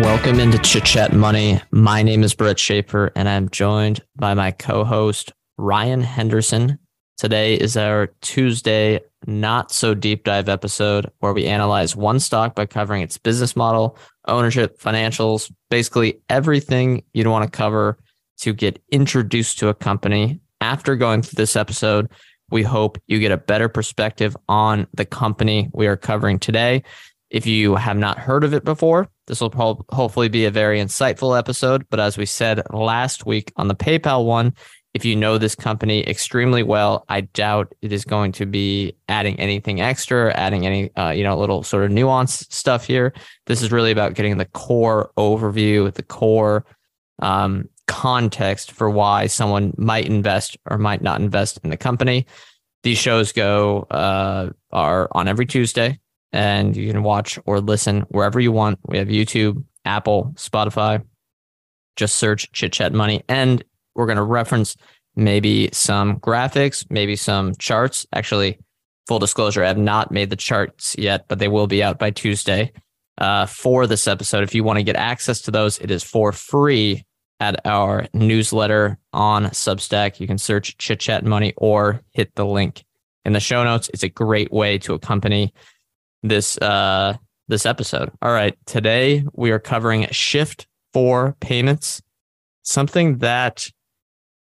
Welcome into Chit Chat Money. My name is Brett Schaefer, and I'm joined by my co host, Ryan Henderson. Today is our Tuesday, not so deep dive episode where we analyze one stock by covering its business model, ownership, financials, basically everything you'd want to cover to get introduced to a company. After going through this episode, we hope you get a better perspective on the company we are covering today. If you have not heard of it before, this will hopefully be a very insightful episode. But as we said last week on the PayPal one, if you know this company extremely well, I doubt it is going to be adding anything extra, adding any, uh, you know, little sort of nuance stuff here. This is really about getting the core overview, the core um, context for why someone might invest or might not invest in the company. These shows go uh, are on every Tuesday, and you can watch or listen wherever you want. We have YouTube, Apple, Spotify. Just search Chit Chat Money, and we're going to reference maybe some graphics, maybe some charts. Actually, full disclosure, I have not made the charts yet, but they will be out by Tuesday uh, for this episode. If you want to get access to those, it is for free at our newsletter on Substack. You can search Chit Chat Money or hit the link in the show notes. It's a great way to accompany this uh, this episode. All right, today we are covering Shift for payments, something that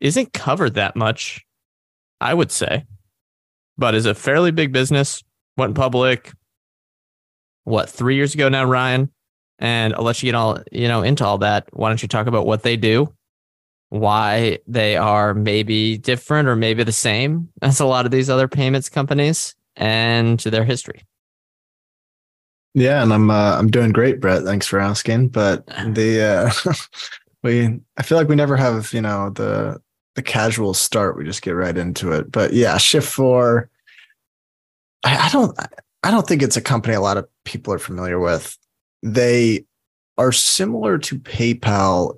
isn't covered that much, I would say, but is a fairly big business. Went public, what three years ago now, Ryan? And I'll let you get all you know into all that. Why don't you talk about what they do, why they are maybe different or maybe the same as a lot of these other payments companies, and their history. Yeah, and I'm uh, I'm doing great, Brett. Thanks for asking. But the uh, we I feel like we never have you know the the casual start. We just get right into it. But yeah, Shift4. I, I don't I don't think it's a company a lot of people are familiar with. They are similar to PayPal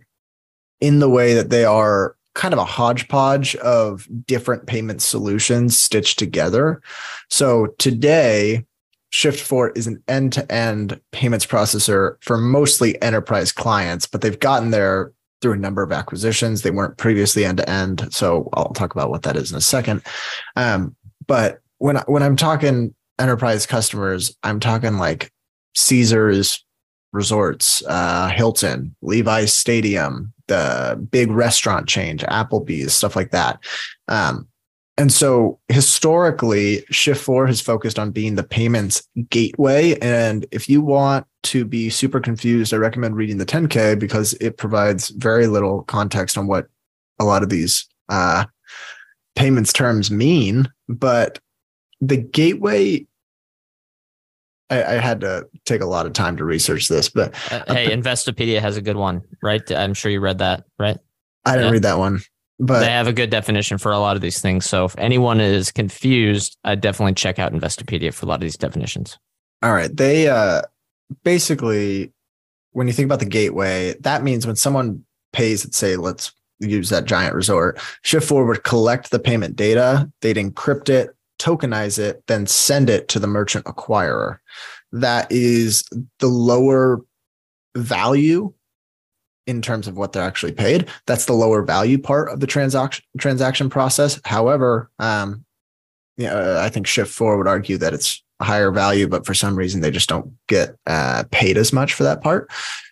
in the way that they are kind of a hodgepodge of different payment solutions stitched together. So today, Shift4 is an end to end payments processor for mostly enterprise clients, but they've gotten there through a number of acquisitions. They weren't previously end to end. So I'll talk about what that is in a second. Um, but when, when I'm talking enterprise customers, I'm talking like Caesars resorts, uh, Hilton, Levi's Stadium, the big restaurant change, Applebee's, stuff like that. Um, and so historically, Shift4 has focused on being the payments gateway. And if you want to be super confused, I recommend reading the 10K because it provides very little context on what a lot of these uh, payments terms mean. But the gateway, I, I, had to take a lot of time to research this. But uh, hey, Investopedia has a good one, right? I'm sure you read that, right? I didn't yeah. read that one. But they have a good definition for a lot of these things. So if anyone is confused, I definitely check out Investopedia for a lot of these definitions. All right. They uh basically when you think about the gateway, that means when someone pays, let's say, let's use that giant resort, Shift Forward collect the payment data, they'd encrypt it, tokenize it, then send it to the merchant acquirer. That is the lower value in terms of what they're actually paid. That's the lower value part of the transaction transaction process. However, um, you know, I think Shift4 would argue that it's higher value, but for some reason they just don't get uh, paid as much for that part.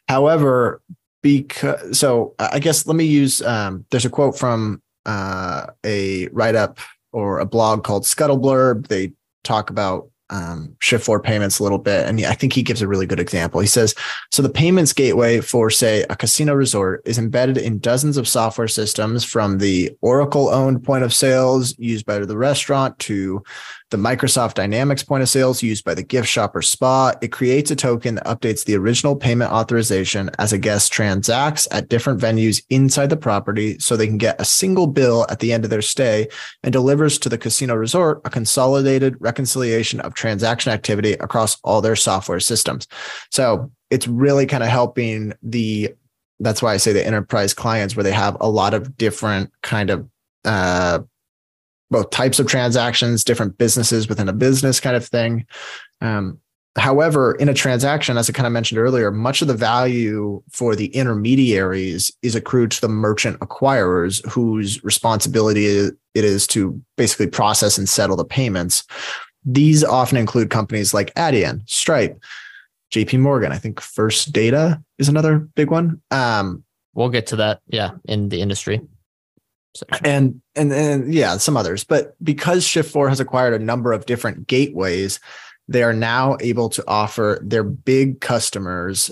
However, because so I guess let me use um, there's a quote from uh, a write up or a blog called Scuttleblurb. They talk about um, Shift4 payments a little bit. And I think he gives a really good example. He says, so the payments gateway for, say, a casino resort is embedded in dozens of software systems from the Oracle owned point of sales used by the restaurant to the Microsoft Dynamics point of sales used by the gift shop or spa. It creates a token that updates the original payment authorization as a guest transacts at different venues inside the property so they can get a single bill at the end of their stay and delivers to the casino resort a consolidated reconciliation of transaction activity across all their software systems. So it's really kind of helping the that's why I say the enterprise clients where they have a lot of different kind of uh, both types of transactions, different businesses within a business kind of thing. Um, however, in a transaction, as I kind of mentioned earlier, much of the value for the intermediaries is accrued to the merchant acquirers whose responsibility it is to basically process and settle the payments. These often include companies like Adyen, Stripe, JP Morgan. I think First Data is another big one. Um, we'll get to that, yeah, in the industry. And and and yeah, some others. But because Shift4 has acquired a number of different gateways, they are now able to offer their big customers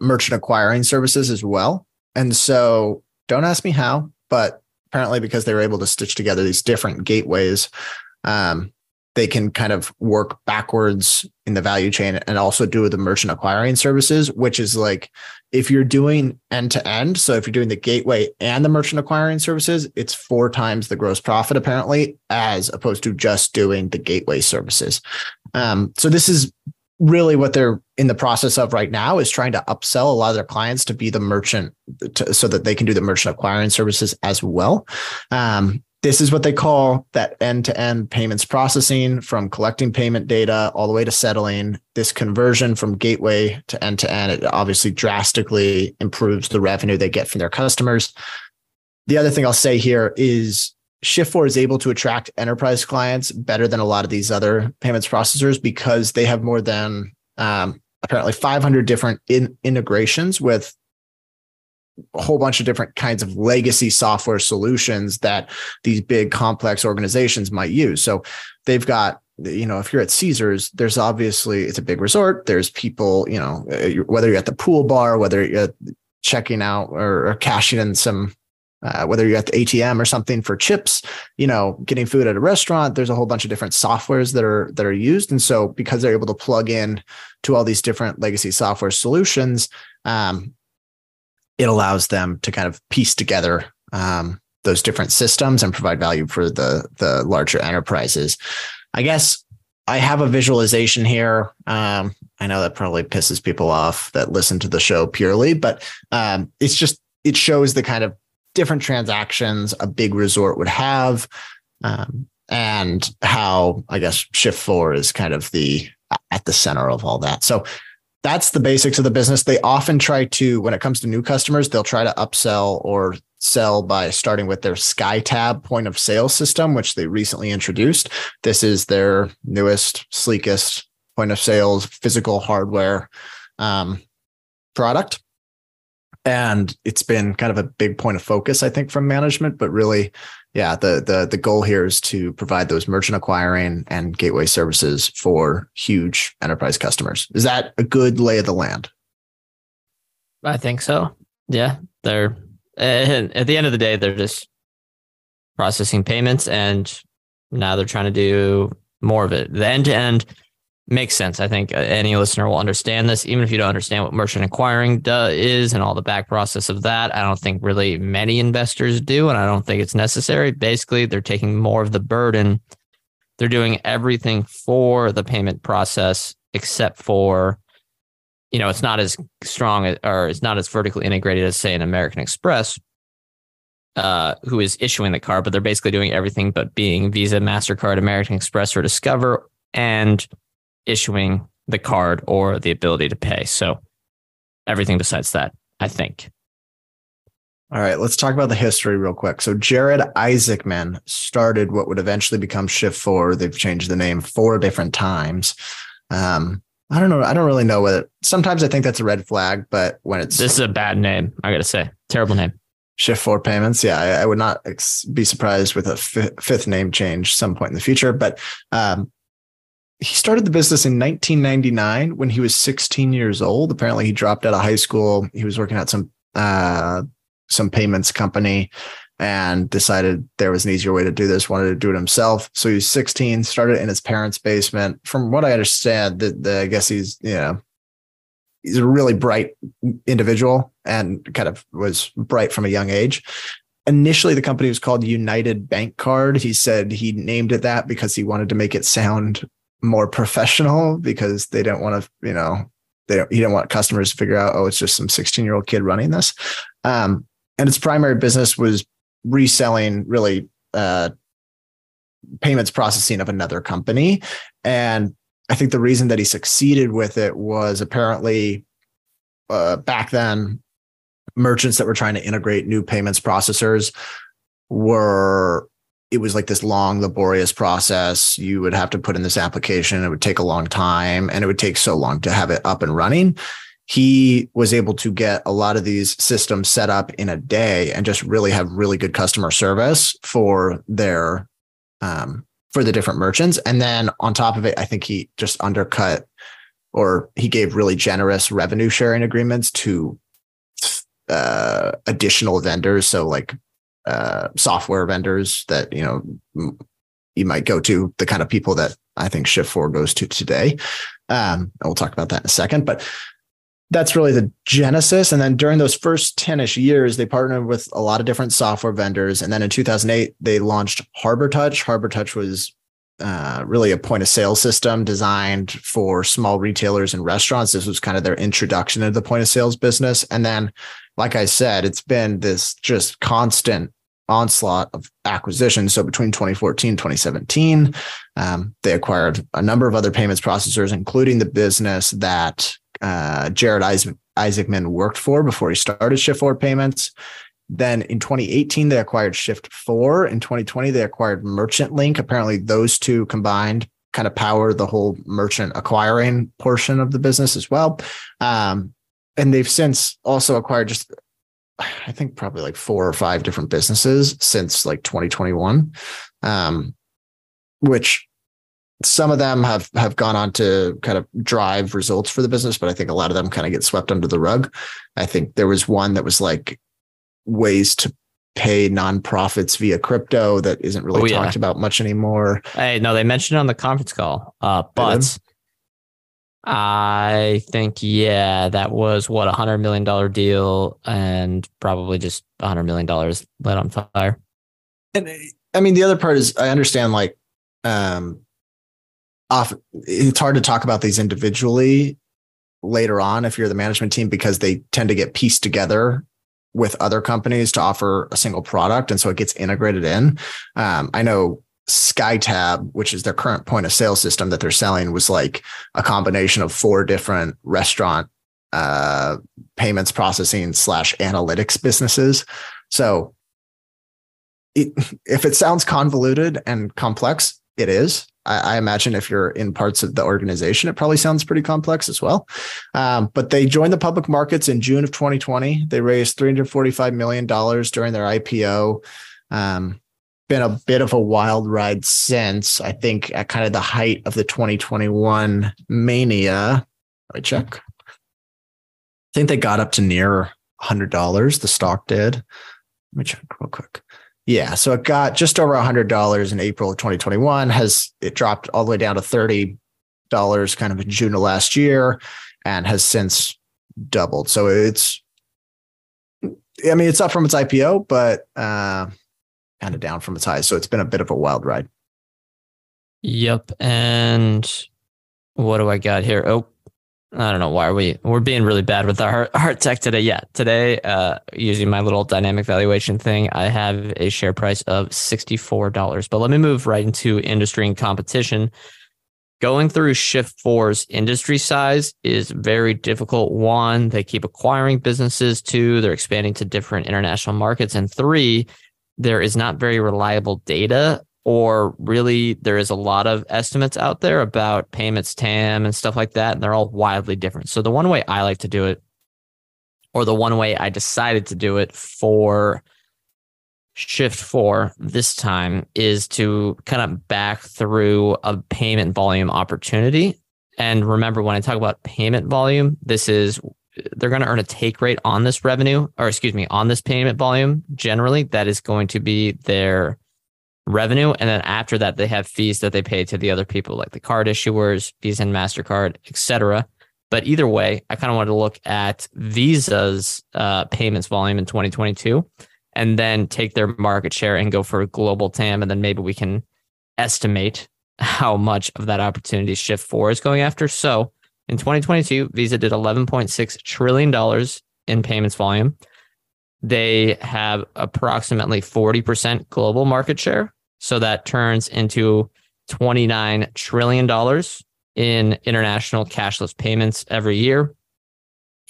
merchant acquiring services as well. And so don't ask me how, but apparently because they were able to stitch together these different gateways, um, they can kind of work backwards in the value chain and also do the merchant acquiring services, which is like if you're doing end to end. So if you're doing the gateway and the merchant acquiring services, it's four times the gross profit apparently, as opposed to just doing the gateway services. Um, so this is really what they're in the process of right now is trying to upsell a lot of their clients to be the merchant to, so that they can do the merchant acquiring services as well. Um, this is what they call that end to end payments processing from collecting payment data all the way to settling. This conversion from gateway to end to end, it obviously drastically improves the revenue they get from their customers. The other thing I'll say here is Shift4 is able to attract enterprise clients better than a lot of these other payments processors because they have more than um, apparently 500 different in- integrations with a whole bunch of different kinds of legacy software solutions that these big complex organizations might use. So they've got you know if you're at caesars there's obviously it's a big resort there's people you know uh, whether you're at the pool bar whether you're checking out or, or cashing in some uh, whether you're at the atm or something for chips you know getting food at a restaurant there's a whole bunch of different softwares that are that are used and so because they're able to plug in to all these different legacy software solutions um, it allows them to kind of piece together um, those different systems and provide value for the the larger enterprises. I guess I have a visualization here. Um, I know that probably pisses people off that listen to the show purely, but um, it's just it shows the kind of different transactions a big resort would have, um, and how I guess Shift4 is kind of the at the center of all that. So that's the basics of the business. They often try to, when it comes to new customers, they'll try to upsell or sell by starting with their SkyTab point of sale system, which they recently introduced. This is their newest, sleekest point of sales physical hardware um, product. And it's been kind of a big point of focus, I think, from management, but really yeah, the the the goal here is to provide those merchant acquiring and gateway services for huge enterprise customers. Is that a good lay of the land? I think so. Yeah, they're at the end of the day, they're just processing payments, and now they're trying to do more of it. The end to end makes sense. I think uh, any listener will understand this, even if you don't understand what merchant acquiring is and all the back process of that. I don't think really many investors do, and I don't think it's necessary. Basically, they're taking more of the burden. They're doing everything for the payment process, except for, you know, it's not as strong or it's not as vertically integrated as, say, an American Express, uh, who is issuing the card, but they're basically doing everything but being Visa, MasterCard, American Express, or Discover. And issuing the card or the ability to pay. So everything besides that, I think. All right, let's talk about the history real quick. So Jared Isaacman started what would eventually become Shift4. They've changed the name four different times. Um, I don't know. I don't really know whether sometimes I think that's a red flag, but when it's this is a bad name, I got to say, terrible name. Shift4 payments. Yeah, I, I would not ex- be surprised with a f- fifth name change some point in the future. But um, he started the business in 1999 when he was 16 years old. Apparently, he dropped out of high school. He was working at some uh, some payments company and decided there was an easier way to do this. Wanted to do it himself. So he was 16, started in his parents' basement. From what I understand, that I guess he's you know he's a really bright individual and kind of was bright from a young age initially the company was called United Bank Card. He said he named it that because he wanted to make it sound more professional because they didn't want to, you know, they he didn't want customers to figure out, oh, it's just some 16 year old kid running this. Um, and its primary business was reselling really uh, payments processing of another company. And I think the reason that he succeeded with it was apparently uh, back then merchants that were trying to integrate new payments processors were it was like this long laborious process. You would have to put in this application. It would take a long time and it would take so long to have it up and running. He was able to get a lot of these systems set up in a day and just really have really good customer service for their um, for the different merchants. And then on top of it i think he just undercut or he gave really generous revenue sharing agreements to uh, additional vendors. So like uh, software vendors that you know you might go to, the kind of people that I think Shift4 goes to today. Um, we'll talk about that in a second, but that's really the genesis. And then during those first 10 ish years, they partnered with a lot of different software vendors. And then in 2008, they launched Harbortouch. Harbor Touch was uh, really a point of sale system designed for small retailers and restaurants. This was kind of their introduction into the point of sales business. And then like I said, it's been this just constant onslaught of acquisitions. So between 2014 and 2017, um, they acquired a number of other payments processors, including the business that uh, Jared Isaac, Isaacman worked for before he started Shift4 Payments. Then in 2018, they acquired Shift4. In 2020, they acquired Merchant Link. Apparently, those two combined kind of power the whole merchant acquiring portion of the business as well. Um, and they've since also acquired just I think probably like four or five different businesses since like 2021, um, which some of them have have gone on to kind of drive results for the business, but I think a lot of them kind of get swept under the rug. I think there was one that was like ways to pay nonprofits via crypto that isn't really oh, yeah. talked about much anymore. Hey, no, they mentioned it on the conference call, uh, but I think, yeah, that was what a hundred million dollar deal and probably just a hundred million dollars lit on fire. And I mean, the other part is I understand like, um, off, it's hard to talk about these individually later on if you're the management team because they tend to get pieced together with other companies to offer a single product. And so it gets integrated in. Um, I know SkyTab, which is their current point of sale system that they're selling, was like a combination of four different restaurant uh, payments processing slash analytics businesses. So, it, if it sounds convoluted and complex, it is. I, I, imagine if you're in parts of the organization, it probably sounds pretty complex as well. Um, but they joined the public markets in June of 2020. They raised 345 million dollars during their IPO. Um, been a bit of a wild ride since. I think at kind of the height of the 2021 mania. Let me check. I think they got up to near $100. The stock did. Let me check real quick. Yeah, so it got just over $100 in April of 2021. Has it dropped all the way down to $30 kind of in June of last year and has since doubled. So it's I mean, it's up from its IPO, but uh, kind of down from its highs. So it's been a bit of a wild ride. Yep. And what do I got here? Oh, I don't know why are we we're being really bad with our heart tech today. Yeah, today, uh, using my little dynamic valuation thing, I have a share price of sixty four dollars. But let me move right into industry and competition. Going through Shift4's industry size is very difficult. One, they keep acquiring businesses. Two, they're expanding to different international markets. And three, there is not very reliable data or really there is a lot of estimates out there about payments TAM and stuff like that. And they're all wildly different. So the one way I like to do it, or the one way I decided to do it for Shift4 this time is to kind of back through a payment volume opportunity. And remember, when I talk about payment volume, this is they're going to earn a take rate on this revenue, or excuse me, on this payment volume. Generally, that is going to be their revenue. And then after that, they have fees that they pay to the other people, like the card issuers, Visa and MasterCard, etc. But either way, I kind of wanted to look at Visa's uh, payments volume in 2022 and then take their market share and go for a global TAM. And then maybe we can estimate how much of that opportunity Shift4 is going after. So in 2022, Visa did $11.6 trillion in payments volume. They have approximately 40% global market share. So that turns into $29 trillion in international cashless payments every year,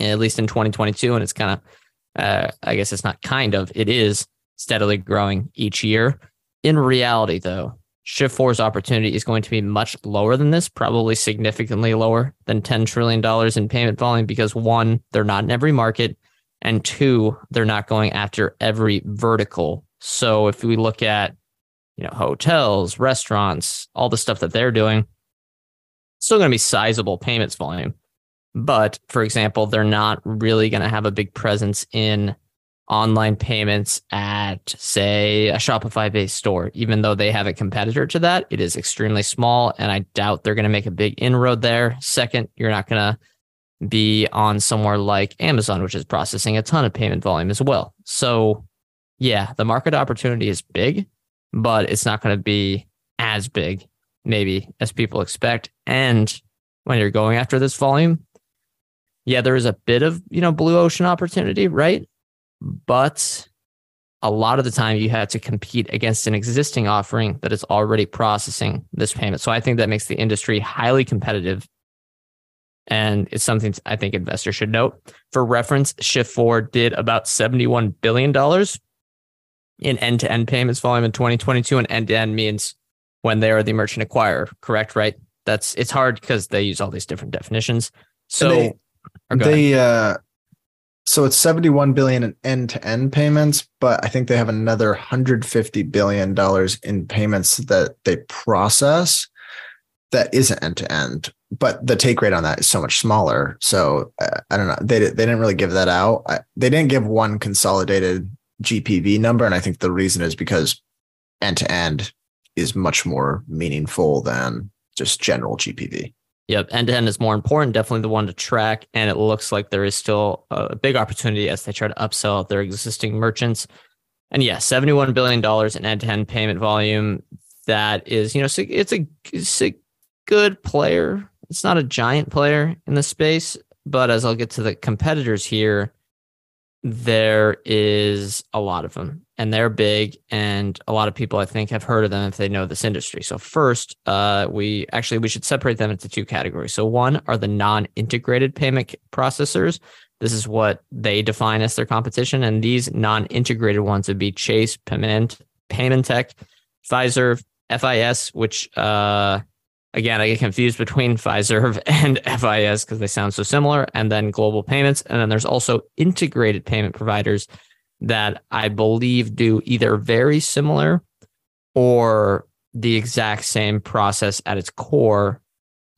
at least in 2022. And it's kind of uh, I guess it's not kind of, it is steadily growing each year. In reality, though, Shift4's opportunity is going to be much lower than this, probably significantly lower than $10 trillion in payment volume because one, they're not in every market, and two, they're not going after every vertical. So if we look at, you know, hotels, restaurants, all the stuff that they're doing, still going to be sizable payments volume. But for example, they're not really going to have a big presence in online payments at, say, a Shopify based store. Even though they have a competitor to that, it is extremely small. And I doubt they're going to make a big inroad there. Second, you're not going to be on somewhere like Amazon, which is processing a ton of payment volume as well. So, yeah, the market opportunity is big, but it's not going to be as big, maybe, as people expect. And when you're going after this volume, yeah, there is a bit of, you know, blue ocean opportunity, right? But a lot of the time you had to compete against an existing offering that is already processing this payment. So I think that makes the industry highly competitive. And it's something I think investors should note. For reference, Shift4 did about $71 billion in end to end payments volume in 2022. And end to end means when they are the merchant acquirer, correct? Right? That's it's hard because they use all these different definitions. So they, they uh so it's 71 billion in end-to-end payments but i think they have another 150 billion dollars in payments that they process that isn't end-to-end but the take rate on that is so much smaller. So uh, i don't know. They, they didn't really give that out. I, they didn't give one consolidated gpv number and i think the reason is because end-to-end is much more meaningful than just general gpv Yep, end to end is more important, definitely the one to track. And it looks like there is still a big opportunity as they try to upsell their existing merchants. And yeah, $71 billion in end to end payment volume. That is, you know, it's a, it's a good player. It's not a giant player in the space, but as I'll get to the competitors here, there is a lot of them and they're big and a lot of people i think have heard of them if they know this industry. So first uh, we actually we should separate them into two categories. So one are the non-integrated payment processors. This is what they define as their competition and these non-integrated ones would be chase payment Paymentech Fiserv fis which uh, again, I get confused between Fiserv and FIS because they sound so similar, and then global payments. And then there's also integrated payment providers that I believe do either very similar or the exact same process at its core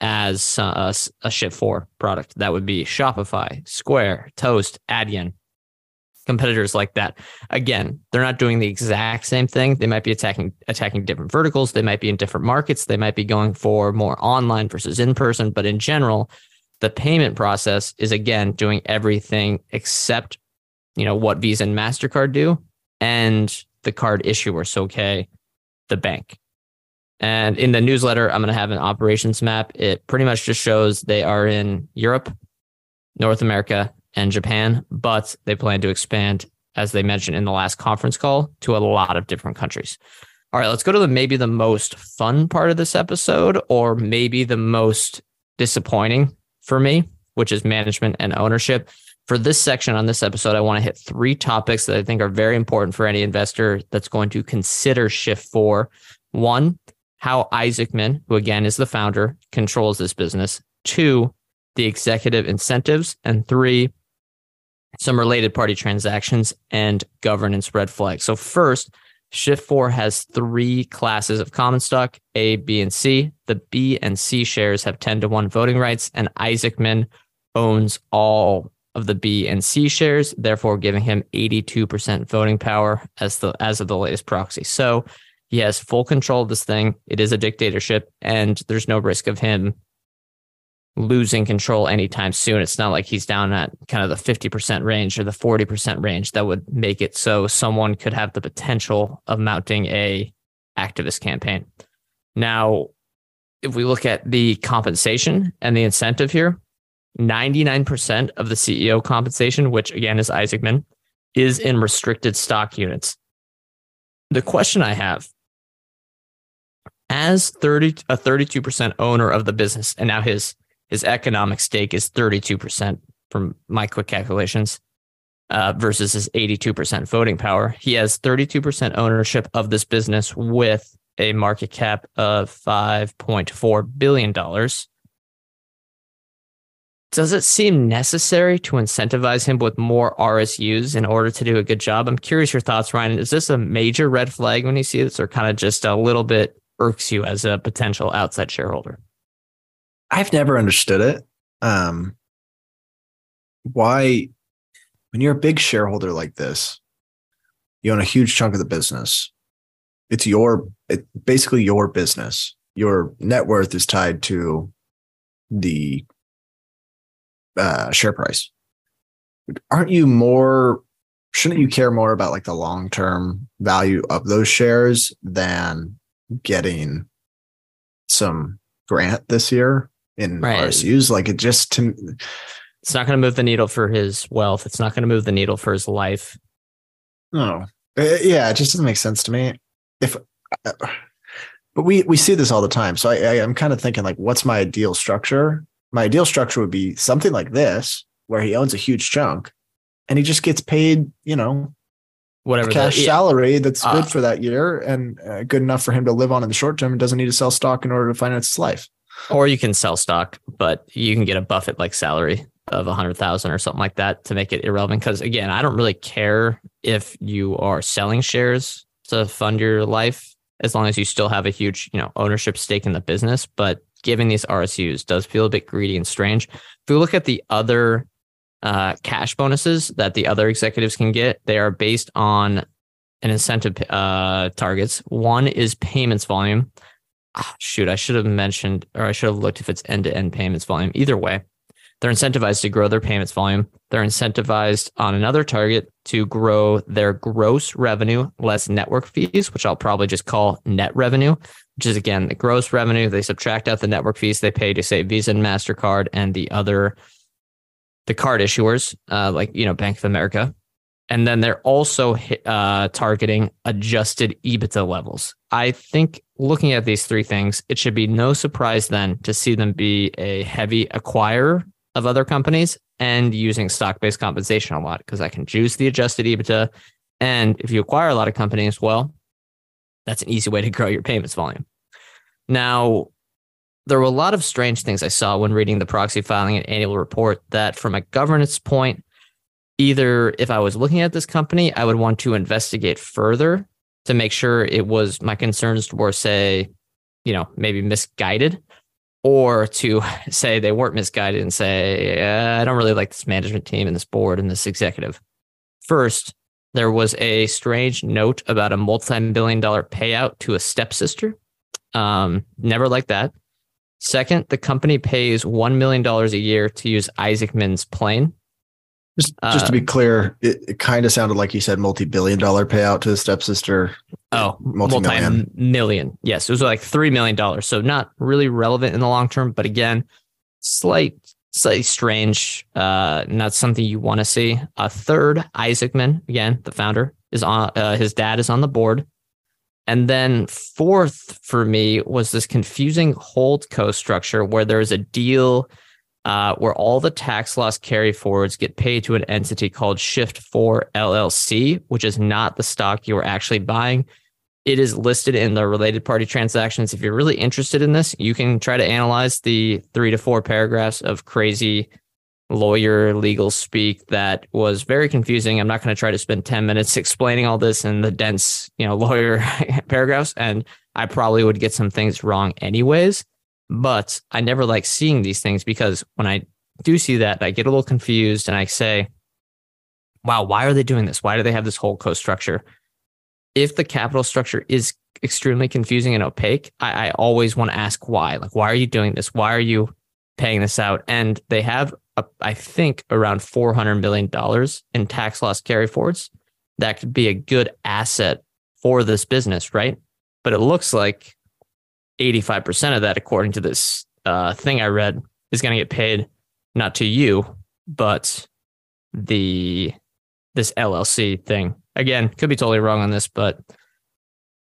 as uh, a, a Shift4 product. That would be Shopify, Square, Toast, Adyen, competitors like that. Again, they're not doing the exact same thing. They might be attacking attacking different verticals. They might be in different markets. They might be going for more online versus in person. But in general, the payment process is again doing everything except you know what Visa and Mastercard do, and the card issuer. So okay, the bank. And in the newsletter, I'm going to have an operations map. It pretty much just shows they are in Europe, North America, and Japan, but they plan to expand, as they mentioned in the last conference call, to a lot of different countries. All right, let's go to the maybe the most fun part of this episode, or maybe the most disappointing for me, which is management and ownership. For this section on this episode, I want to hit three topics that I think are very important for any investor that's going to consider Shift4. One, how Isaacman, who again is the founder, controls this business. Two, the executive incentives. And three, some related party transactions and governance red flags. So, first, Shift4 has three classes of common stock A, B, and C. The B and C shares have 10 to 1 voting rights, and Isaacman owns all of the B and C shares, therefore giving him 82% voting power as the as of the latest proxy. So he has full control of this thing. It is a dictatorship, and there's no risk of him losing control anytime soon. It's not like he's down at kind of the 50% range or the 40% range that would make it so someone could have the potential of mounting a activist campaign. Now, if we look at the compensation and the incentive here, 99% of the CEO compensation, which again is Isaacman, is in restricted stock units. The question I have as 30 a 32% owner of the business and now his his economic stake is 32% from my quick calculations uh, versus his 82% voting power. He has 32% ownership of this business with a market cap of $5.4 billion. Does it seem necessary to incentivize him with more RSUs in order to do a good job? I'm curious your thoughts, Ryan. Is this a major red flag when you see this, or kind of just a little bit irks you as a potential outside shareholder? I've never understood it. Um, why, when you're a big shareholder like this, you own a huge chunk of the business. It's your, it, basically your business. Your net worth is tied to the uh, share price. Aren't you more? Shouldn't you care more about like the long term value of those shares than getting some grant this year? In right. RSUs. Like it just to it's not going to move the needle for his wealth. It's not going to move the needle for his life. No, uh, yeah, it just doesn't make sense to me. If, uh, but we we see this all the time. So I, I I'm kind of thinking like, what's my ideal structure? My ideal structure would be something like this, where he owns a huge chunk, and he just gets paid, you know, whatever cash that, yeah. salary that's uh, good for that year and uh, good enough for him to live on in the short term and doesn't need to sell stock in order to finance his life. Or you can sell stock, but you can get a Buffett like salary of a hundred thousand or something like that to make it irrelevant. Because again, I don't really care if you are selling shares to fund your life as long as you still have a huge, you know, ownership stake in the business. But giving these RSUs does feel a bit greedy and strange. If we look at the other uh, cash bonuses that the other executives can get, they are based on an incentive uh, targets. One is payments volume oh, shoot, I should have mentioned or I should have looked if it's end to end payments volume. Either way, they're incentivized to grow their payments volume. They're incentivized on another target to grow their gross revenue less network fees, which I'll probably just call net revenue, which is again the gross revenue. They subtract out the network fees they pay to say Visa and MasterCard and the other the card issuers, uh, like you know Bank of America. And then they're also uh, targeting adjusted EBITDA levels. I think looking at these three things, it should be no surprise then to see them be a heavy acquirer of other companies and using stock based compensation a lot because I can juice the adjusted EBITDA. And if you acquire a lot of companies, well, that's an easy way to grow your payments volume. Now, there were a lot of strange things I saw when reading the proxy filing and annual report that, from a governance point, either if I was looking at this company, I would want to investigate further to make sure it was my concerns were, say, you know, maybe misguided, or to say they weren't misguided and say, I don't really like this management team and this board and this executive. First, there was a strange note about a multi billion dollar payout to a stepsister. Um, never like that. Second, the company pays $1 million a year to use Isaacman's plane just, just to be uh, clear, it, it kind of sounded like you said multi-billion dollar payout to the stepsister. Oh, multi-million. multi-million. Yes, it was like three million dollars. So not really relevant in the long term, but again, slight, slightly strange. Uh, not something you want to see. A third, Isaacman, again, the founder, is on. Uh, his dad is on the board. And then fourth for me was this confusing hold co structure where there's a deal uh, where all the tax loss carry forwards get paid to an entity called Shift4 LLC, which is not the stock you are actually buying. It is listed in the related party transactions. If you're really interested in this, you can try to analyze the three to four paragraphs of crazy lawyer legal speak that was very confusing. I'm not going to try to spend 10 minutes explaining all this in the dense, you know, lawyer paragraphs and I probably would get some things wrong anyways, but I never like seeing these things because when I do see that, I get a little confused and I say, wow, why are they doing this? Why do they have this hold co structure? If the capital structure is extremely confusing and opaque, I, I always want to ask why. Like, why are you doing this? Why are you paying this out? And they have I think, around $400 million in tax loss carryforwards. That could be a good asset for this business, right? But it looks like 85% of that, according to this uh, thing I read, is going to get paid not to you, but the this LLC thing. Again, could be totally wrong on this, but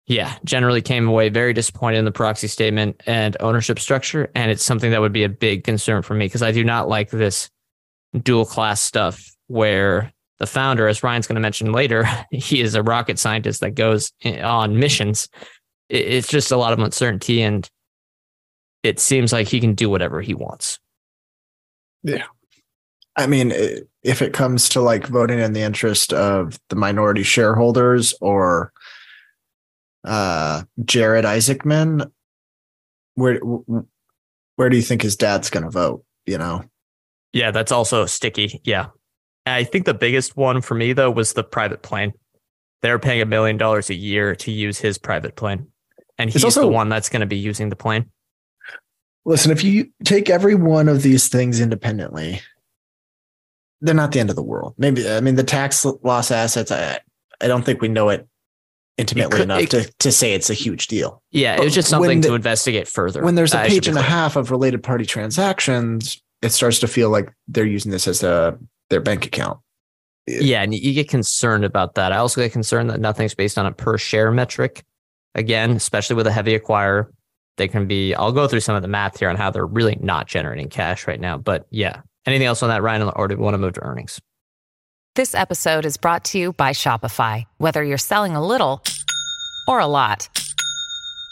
yeah, generally came away very disappointed in the proxy statement and ownership structure. And it's something that would be a big concern for me because I do not like this dual class stuff where the founder, as Ryan's going to mention later, he is a rocket scientist that goes on missions. It's just a lot of uncertainty, and it seems like he can do whatever he wants. Yeah. I mean, if it comes to like voting in the interest of the minority shareholders or uh, Jared Isaacman, where where do you think his dad's going to vote? You know, yeah, that's also sticky. Yeah, I think the biggest one for me though was the private plane. They're paying a million dollars a year to use his private plane, and he's also, the one that's going to be using the plane. Listen, if you take every one of these things independently, they're not the end of the world. Maybe I mean the tax loss assets. I I don't think we know it intimately could, enough it, to, to say it's a huge deal. Yeah, but it was just something the, to investigate further. When there's a uh, page and a half of related party transactions, it starts to feel like they're using this as a their bank account. Yeah, and you get concerned about that. I also get concerned that nothing's based on a per share metric. Again, especially with a heavy acquirer, they can be. I'll go through some of the math here on how they're really not generating cash right now. But yeah, anything else on that, Ryan, or do we want to move to earnings? This episode is brought to you by Shopify. Whether you're selling a little or a lot,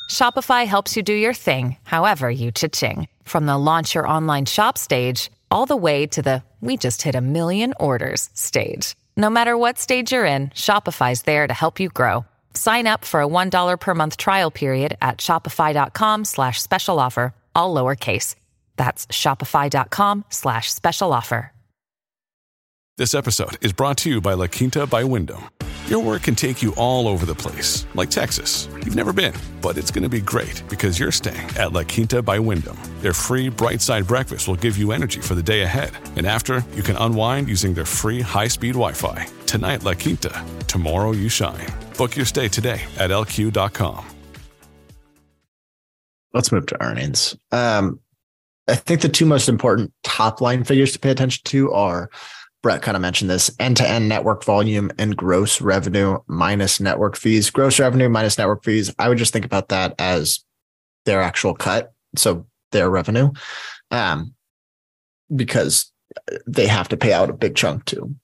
Shopify helps you do your thing, however you cha-ching. From the launch your online shop stage all the way to the we just hit a million orders stage. No matter what stage you're in, Shopify's there to help you grow. Sign up for a $1 per month trial period at shopify.com slash special offer, all lowercase. That's shopify.com slash special offer. This episode is brought to you by La Quinta by Wyndham. Your work can take you all over the place, like Texas. You've never been, but it's going to be great because you're staying at La Quinta by Wyndham. Their free bright side breakfast will give you energy for the day ahead. And after, you can unwind using their free high speed Wi Fi. Tonight, La Quinta. Tomorrow, you shine. Book your stay today at lq.com. Let's move to earnings. Um, I think the two most important top line figures to pay attention to are Brett kind of mentioned this end to end network volume and gross revenue minus network fees. Gross revenue minus network fees. I would just think about that as their actual cut. So their revenue, um, because they have to pay out a big chunk to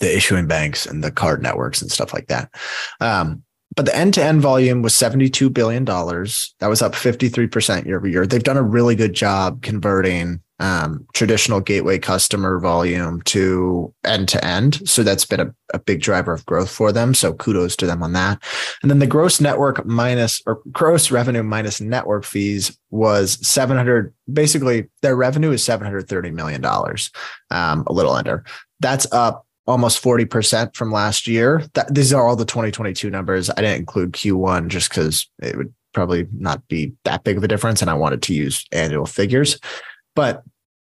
the issuing banks and the card networks and stuff like that. Um, but the end to end volume was $72 billion. That was up 53% year over year. They've done a really good job converting um, traditional gateway customer volume to end to end. So that's been a, a big driver of growth for them. So kudos to them on that. And then the gross network minus or gross revenue minus network fees was 700. Basically, their revenue is $730 million, um, a little under. That's up almost 40% from last year. That, these are all the 2022 numbers. I didn't include Q1 just because it would probably not be that big of a difference. And I wanted to use annual figures. But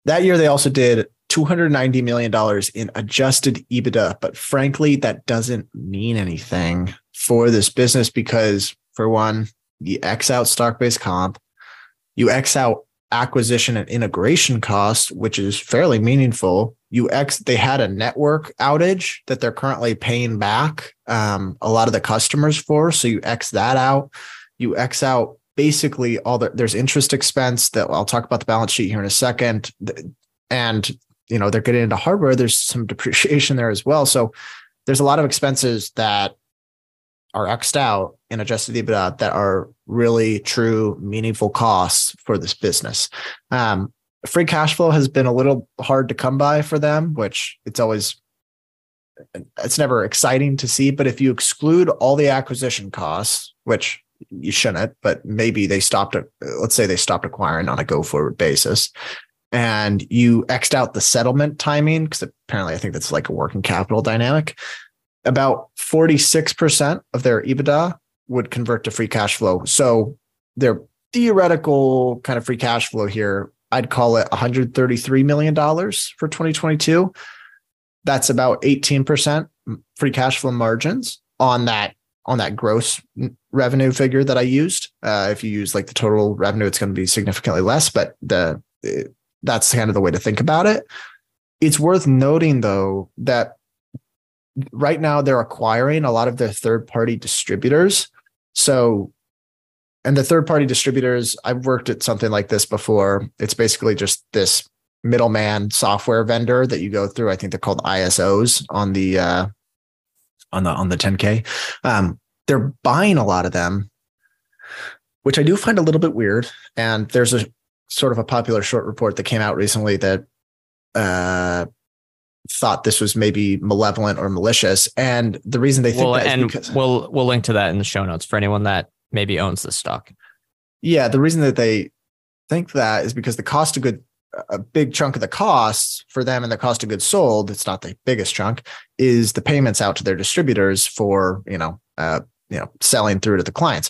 that year, they also did $290 million in adjusted EBITDA. But frankly, that doesn't mean anything for this business because, for one, you X out stock based comp, you X out acquisition and integration costs, which is fairly meaningful. You X, they had a network outage that they're currently paying back um, a lot of the customers for. So you X that out. You X out basically all the there's interest expense that I'll talk about the balance sheet here in a second. And you know, they're getting into hardware, there's some depreciation there as well. So there's a lot of expenses that are xed out in adjusted EBITDA that are really true, meaningful costs for this business. Um, free cash flow has been a little hard to come by for them, which it's always it's never exciting to see. But if you exclude all the acquisition costs, which you shouldn't, but maybe they stopped. Let's say they stopped acquiring on a go forward basis, and you xed out the settlement timing because apparently I think that's like a working capital dynamic. About forty six percent of their EBITDA would convert to free cash flow. So their theoretical kind of free cash flow here, I'd call it 133 million dollars for 2022. That's about 18% free cash flow margins on that on that gross revenue figure that I used. Uh, if you use like the total revenue, it's going to be significantly less, but the that's kind of the way to think about it. It's worth noting though that right now they're acquiring a lot of their third party distributors. So, and the third party distributors, I've worked at something like this before. It's basically just this middleman software vendor that you go through. I think they're called ISOs on the uh, on the on the 10K. Um, they're buying a lot of them, which I do find a little bit weird. And there's a sort of a popular short report that came out recently that uh, thought this was maybe malevolent or malicious. And the reason they think well, that and because, we'll we'll link to that in the show notes for anyone that maybe owns the stock. Yeah, the reason that they think that is because the cost of good a big chunk of the costs for them and the cost of goods sold it's not the biggest chunk is the payments out to their distributors for you know uh, you know selling through to the clients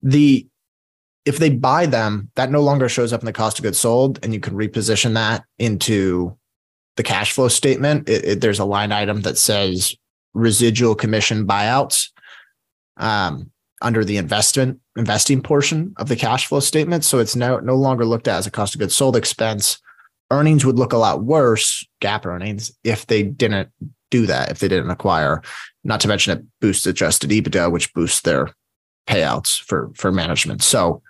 the if they buy them that no longer shows up in the cost of goods sold and you can reposition that into the cash flow statement it, it, there's a line item that says residual commission buyouts um, under the investment investing portion of the cash flow statement. So it's no, no longer looked at as a cost of goods sold expense. Earnings would look a lot worse, GAAP earnings, if they didn't do that, if they didn't acquire. Not to mention it boosts adjusted EBITDA, which boosts their payouts for for management. So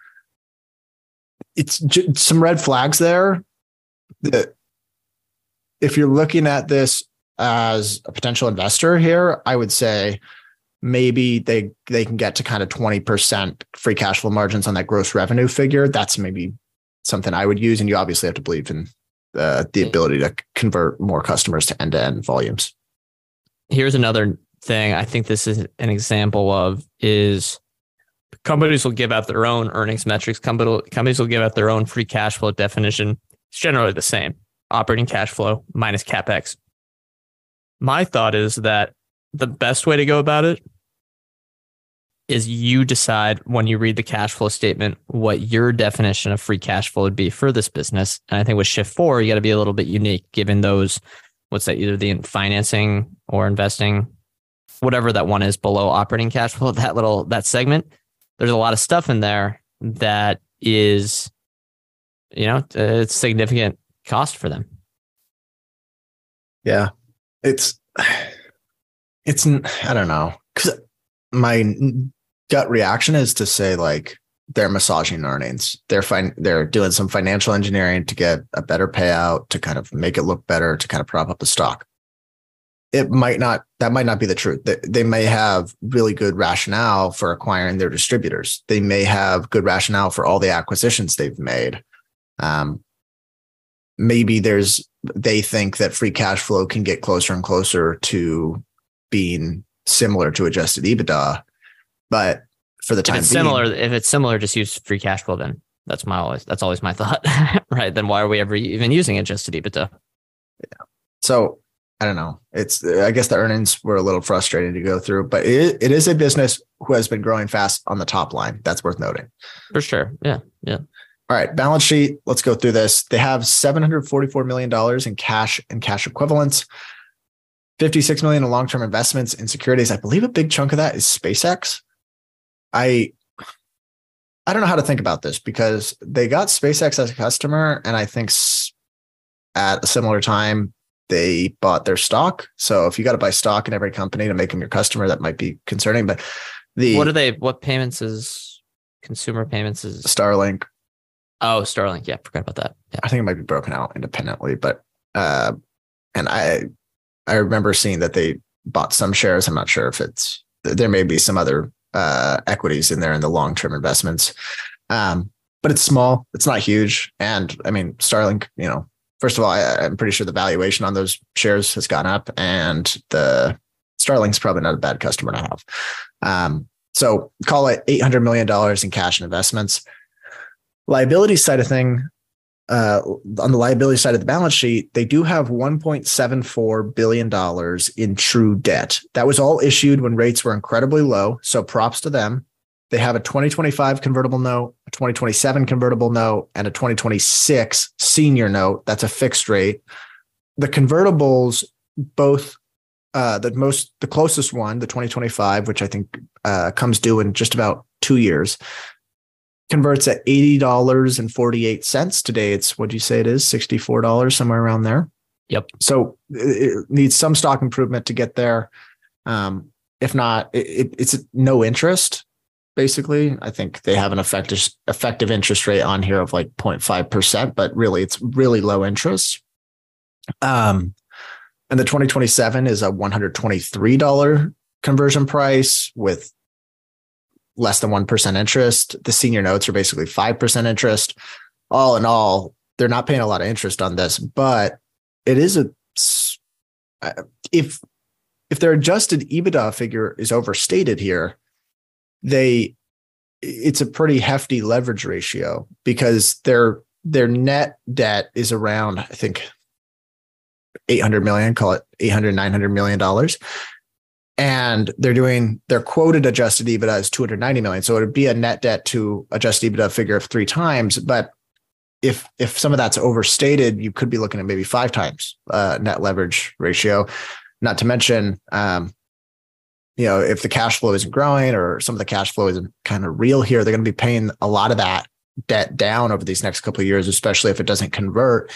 it's j- some red flags there. If you're looking at this as a potential investor here, I would say maybe they they can get to kind of 20% free cash flow margins on that gross revenue figure. That's maybe something i would use and you obviously have to believe in uh, the ability to convert more customers to end-to-end volumes. Here's another thing. I think this is an example of is companies will give out their own earnings metrics. Companies will give out their own free cash flow definition. It's generally the same operating cash flow minus capex my thought is that the best way to go about it is you decide when you read the cash flow statement what your definition of free cash flow would be for this business. And I think with Shift4, you got to be a little bit unique given those, what's that, either the financing or investing, whatever that one is below operating cash flow, that little, that segment. There's a lot of stuff in there that is, you know, it's significant cost for them. Yeah. It's, it's I don't know because my gut reaction is to say like they're massaging earnings. They're fine. They're doing some financial engineering to get a better payout to kind of make it look better to kind of prop up the stock. It might not. That might not be the truth. They may have really good rationale for acquiring their distributors. They may have good rationale for all the acquisitions they've made. Um, maybe there's they think that free cash flow can get closer and closer to being similar to adjusted EBITDA. But for the time if it's being, similar, if it's similar, just use free cash flow. Then that's my always that's always my thought, right? Then why are we ever even using adjusted EBITDA? Yeah. So I don't know. It's I guess the earnings were a little frustrating to go through, but it, it is a business who has been growing fast on the top line. That's worth noting. For sure. Yeah. Yeah. All right, balance sheet. Let's go through this. They have $744 million in cash and cash equivalents. 56 million in long-term investments in securities. I believe a big chunk of that is SpaceX. I I don't know how to think about this because they got SpaceX as a customer and I think at a similar time they bought their stock. So if you got to buy stock in every company to make them your customer, that might be concerning. But the what are they? What payments is consumer payments is Starlink? Oh, Starlink. Yeah, forgot about that. Yeah. I think it might be broken out independently, but uh, and I I remember seeing that they bought some shares. I'm not sure if it's there may be some other uh, equities in there in the long term investments. Um, but it's small. It's not huge. And I mean, Starlink, you know, first of all, I, I'm pretty sure the valuation on those shares has gone up, and the Starlink's probably not a bad customer to have. Um, so call it $800 million in cash and investments. Liability side of thing, uh, on the liability side of the balance sheet, they do have $1.74 billion in true debt. That was all issued when rates were incredibly low. So props to them. They have a 2025 convertible note, a 2027 convertible note, and a 2026 senior note. That's a fixed rate. The convertibles, both uh, the most, the closest one, the 2025, which I think uh, comes due in just about two years, converts at $80.48. Today, it's what do you say it is? $64, somewhere around there. Yep. So it needs some stock improvement to get there. Um, if not, it, it's no interest basically. I think they have an effective effective interest rate on here of like 0.5%, but really it's really low interest. Um, and the 2027 is a $123 conversion price with less than 1% interest. The senior notes are basically 5% interest. All in all, they're not paying a lot of interest on this, but it is a if if their adjusted EBITDA figure is overstated here, they it's a pretty hefty leverage ratio because their their net debt is around i think 800 million call it 800 900 million dollars and they're doing their quoted adjusted ebitda is 290 million so it would be a net debt to adjusted ebitda figure of three times but if if some of that's overstated you could be looking at maybe five times uh, net leverage ratio not to mention um, you know, if the cash flow isn't growing or some of the cash flow isn't kind of real here, they're going to be paying a lot of that debt down over these next couple of years, especially if it doesn't convert.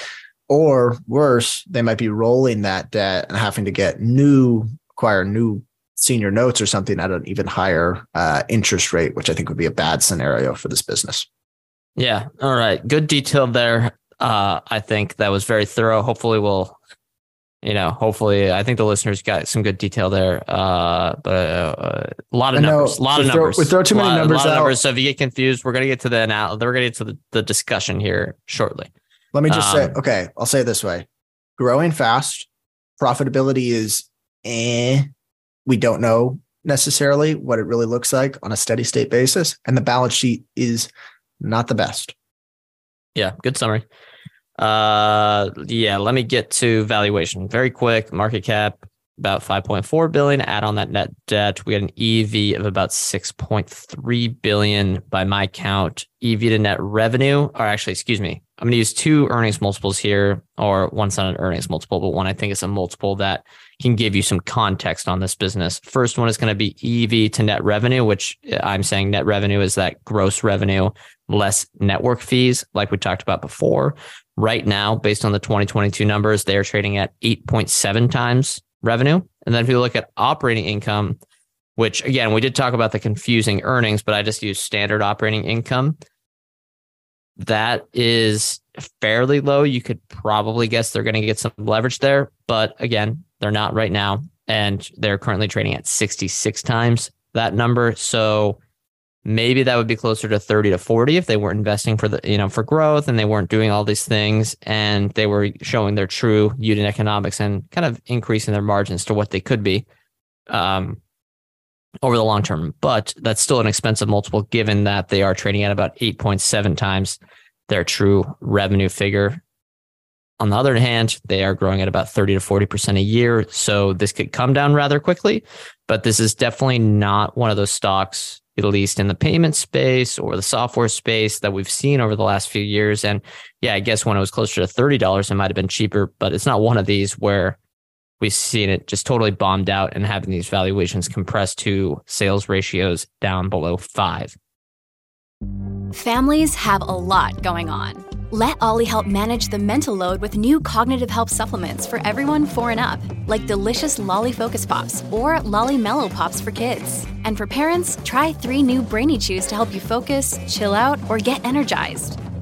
Or worse, they might be rolling that debt and having to get new, acquire new senior notes or something at an even higher uh, interest rate, which I think would be a bad scenario for this business. Yeah. All right. Good detail there. Uh, I think that was very thorough. Hopefully, we'll you know, hopefully, I think the listeners got some good detail there. Uh, but uh, a lot of numbers, a lot of throw, numbers. We throw too many lot, numbers lot out. Of numbers. So if you get confused, we're gonna get to the anal- We're gonna get to the, the discussion here shortly. Let me just Um, say, okay, I'll say it this way: growing fast, profitability is eh. We don't know necessarily what it really looks like on a steady state basis, and the balance sheet is not the best. Yeah, good summary. Uh, yeah, let me get to valuation very quick. Market cap about 5.4 billion. Add on that net debt, we got an EV of about 6.3 billion by my count. EV to net revenue, or actually, excuse me, I'm going to use two earnings multiples here, or one's not an earnings multiple, but one I think is a multiple that can give you some context on this business. First one is going to be EV to net revenue, which uh, I'm saying net revenue is that gross revenue less network fees, like we talked about before. Right now, based on the 2022 numbers, they are trading at 8.7 times revenue. And then if you look at operating income, which again, we did talk about the confusing earnings, but I just use standard operating income. That is fairly low. You could probably guess they're going to get some leverage there, but again, they're not right now. And they're currently trading at 66 times that number. So maybe that would be closer to 30 to 40 if they weren't investing for the you know for growth and they weren't doing all these things and they were showing their true unit economics and kind of increasing their margins to what they could be um, over the long term but that's still an expensive multiple given that they are trading at about 8.7 times their true revenue figure on the other hand they are growing at about 30 to 40% a year so this could come down rather quickly but this is definitely not one of those stocks at least in the payment space or the software space that we've seen over the last few years. And yeah, I guess when it was closer to $30, it might have been cheaper, but it's not one of these where we've seen it just totally bombed out and having these valuations compressed to sales ratios down below five. Families have a lot going on. Let OLLY help manage the mental load with new cognitive help supplements for everyone four and up, like delicious Lolly Focus Pops or Lolly Mellow Pops for kids. And for parents, try three new Brainy Chews to help you focus, chill out, or get energized.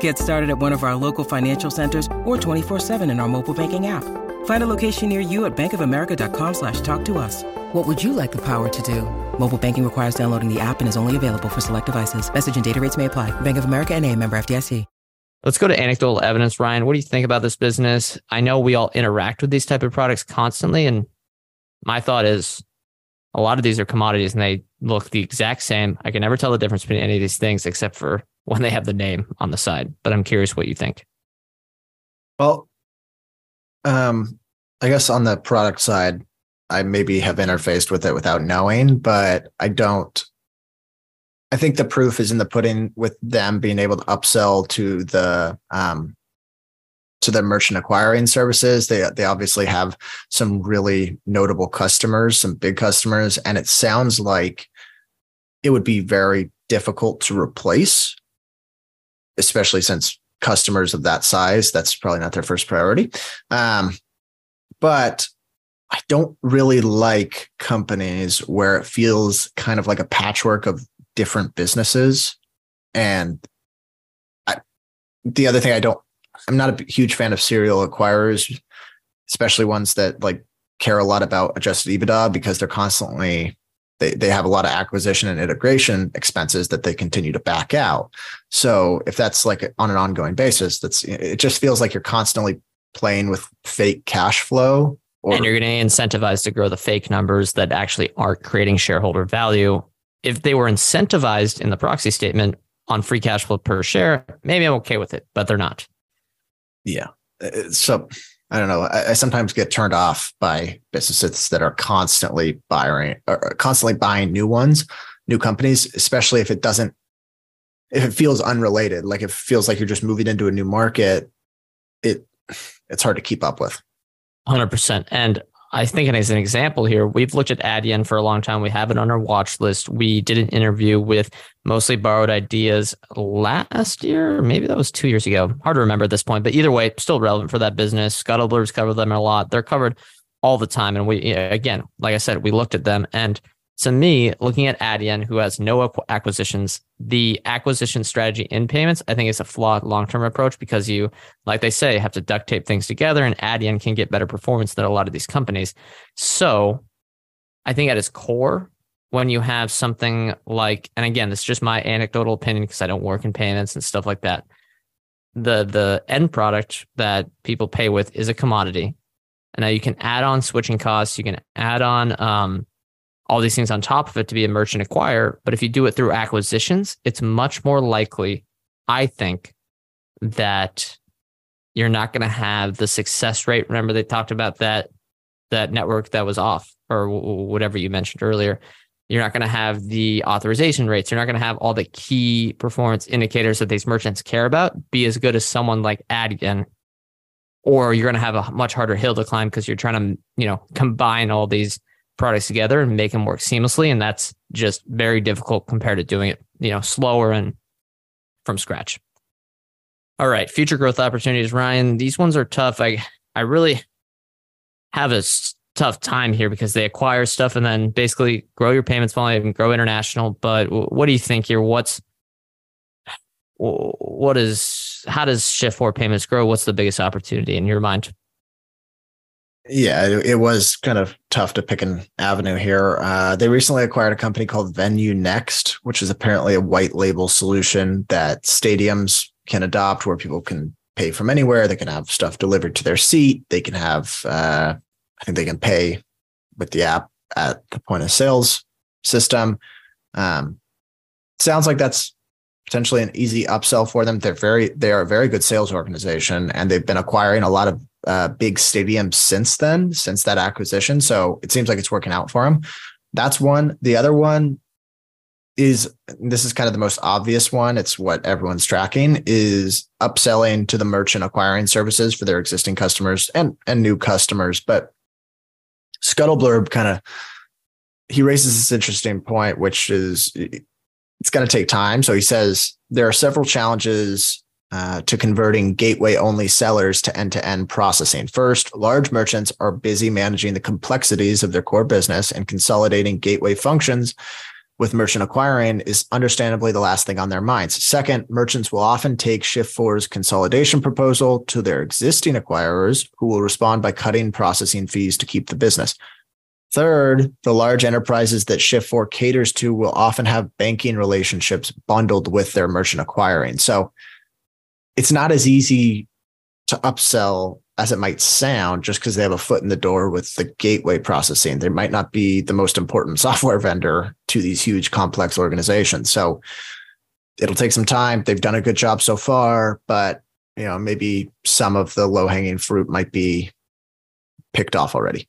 Get started at one of our local financial centers or 24-7 in our mobile banking app. Find a location near you at bankofamerica.com slash talk to us. What would you like the power to do? Mobile banking requires downloading the app and is only available for select devices. Message and data rates may apply. Bank of America and a member FDIC. Let's go to anecdotal evidence. Ryan, what do you think about this business? I know we all interact with these type of products constantly. And my thought is a lot of these are commodities and they look the exact same. I can never tell the difference between any of these things except for when they have the name on the side. But I'm curious what you think. Well, um, I guess on the product side, I maybe have interfaced with it without knowing, but I don't. I think the proof is in the pudding with them being able to upsell to the um, to their merchant acquiring services. They they obviously have some really notable customers, some big customers, and it sounds like it would be very difficult to replace, especially since customers of that size, that's probably not their first priority. Um, but I don't really like companies where it feels kind of like a patchwork of different businesses. And I, the other thing I don't I'm not a huge fan of serial acquirers, especially ones that like care a lot about adjusted EBITDA because they're constantly they they have a lot of acquisition and integration expenses that they continue to back out. So if that's like on an ongoing basis, that's it just feels like you're constantly playing with fake cash flow. Or, and you're going to incentivize to grow the fake numbers that actually aren't creating shareholder value. If they were incentivized in the proxy statement on free cash flow per share, maybe I'm okay with it, but they're not yeah. Uh, so I don't know. I, I, sometimes get turned off by businesses that are constantly buying or constantly buying new ones, new companies, especially if it doesn't, if it feels unrelated, like it feels like you're just moving into a new market. It it's hard to keep up with. Hundred percent. And I think as an example here, we've looked at Adyen for a long time. We have it on our watch list. We did an interview with mostly borrowed ideas last year, maybe that was two years ago. Hard to remember at this point, but either way, still relevant for that business. Scuttleblurb's cover them a lot. They're covered all the time. And we, again, like I said, we looked at them and to me, looking at Adyen, who has no acquisitions, the acquisition strategy in payments, I think is a flawed long-term approach because you, like they say, have to duct tape things together, and Adyen can get better performance than a lot of these companies. So, I think at its core, when you have something like, and again, this is just my anecdotal opinion because I don't work in payments and stuff like that. The the end product that people pay with is a commodity, and now you can add on switching costs, you can add on um, all these things on top of it to be a merchant acquirer. But if you do it through acquisitions, it's much more likely, I think, that you're not going to have the success rate. Remember, they talked about that that network that was off or whatever you mentioned earlier. You're not going to have the authorization rates. You're not going to have all the key performance indicators that these merchants care about be as good as someone like Adyen, or you're going to have a much harder hill to climb because you're trying to, you know, combine all these products together and make them work seamlessly. And that's just very difficult compared to doing it, you know, slower and from scratch. All right, future growth opportunities, Ryan. These ones are tough. I I really have a tough time here because they acquire stuff and then basically grow your payments volume and grow international. But what do you think here? What's what is how does Shift4 payments grow? What's the biggest opportunity in your mind? Yeah, it, it, was kind of tough to pick an avenue here. Uh, they recently acquired a company called VenueNext, which is apparently a white label solution that stadiums can adopt where people can pay from anywhere. They can have stuff delivered to their seat. They can have, uh, I think they can pay with the app at the point of sales system. Um, sounds like that's potentially an easy upsell for them. They're very, they are a very good sales organization and they've been acquiring a lot of uh, big stadium since then, since that acquisition. So it seems like it's working out for him. That's one. The other one is this is kind of the most obvious one. It's what everyone's tracking is upselling to the merchant acquiring services for their existing customers and and new customers. But Scuttle Scuttleblurb kind of he raises this interesting point, which is it's going to take time. So he says there are several challenges uh, to converting gateway only sellers to end to end processing. First, large merchants are busy managing the complexities of their core business and consolidating gateway functions with merchant acquiring is understandably the last thing on their minds. Second, merchants will often take Shift4's consolidation proposal to their existing acquirers who will respond by cutting processing fees to keep the business. Third, the large enterprises that Shift4 caters to will often have banking relationships bundled with their merchant acquiring. So it's not as easy to upsell as it might sound just because they have a foot in the door with the gateway processing. They might not be the most important software vendor to these huge complex organizations. So it'll take some time. They've done a good job so far, but you know, maybe some of the low-hanging fruit might be picked off already.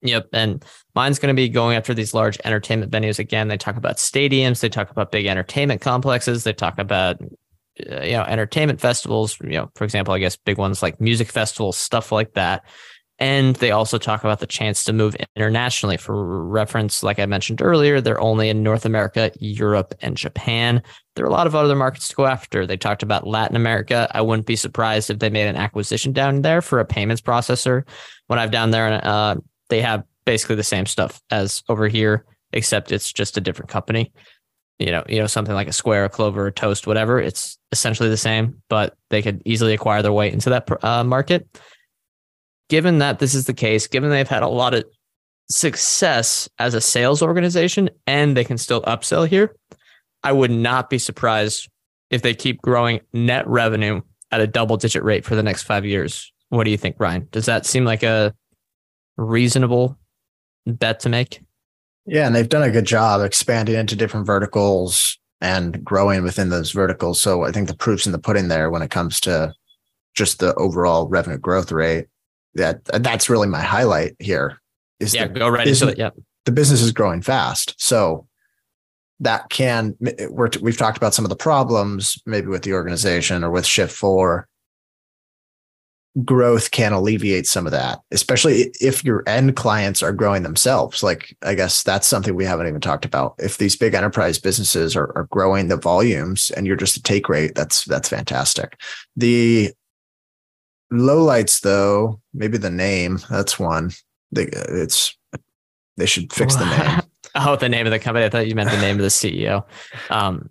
Yep. And mine's going to be going after these large entertainment venues again. They talk about stadiums, they talk about big entertainment complexes, they talk about uh, you know entertainment festivals you know for example i guess big ones like music festivals stuff like that. And they also talk about the chance to move internationally for reference like i mentioned earlier they're only in north america europe and japan. There are a lot of other markets to go after. They talked about latin america. I wouldn't be surprised if they made an acquisition down there for a payments processor. When i've down there uh, they have basically the same stuff as over here except it's just a different company you know, you know, something like a Square, a Clover, a Toast, whatever. It's essentially the same, but they could easily acquire their way into that uh, market. Given that this is the case, given they've had a lot of success as a sales organization and they can still upsell here, I would not be surprised if they keep growing net revenue at a double digit rate for the next five years. What do you think, Ryan? Does that seem like a reasonable bet to make? Yeah, and they've done a good job expanding into different verticals and growing within those verticals. So I think the proof's in the pudding there when it comes to just the overall revenue growth rate. That that's really my highlight here. Is yeah, the, go right into it. Yep. The business is growing fast, so that can we're, we've talked about some of the problems maybe with the organization or with Shift4 growth can alleviate some of that, especially if your end clients are growing themselves. Like, I guess that's something we haven't even talked about. If these big enterprise businesses are, are growing the volumes and you're just a take rate, that's that's fantastic. The lowlights, though, maybe the name. That's one. They, it's they should fix the name. oh, the name of the company. I thought you meant the name of the CEO. Um,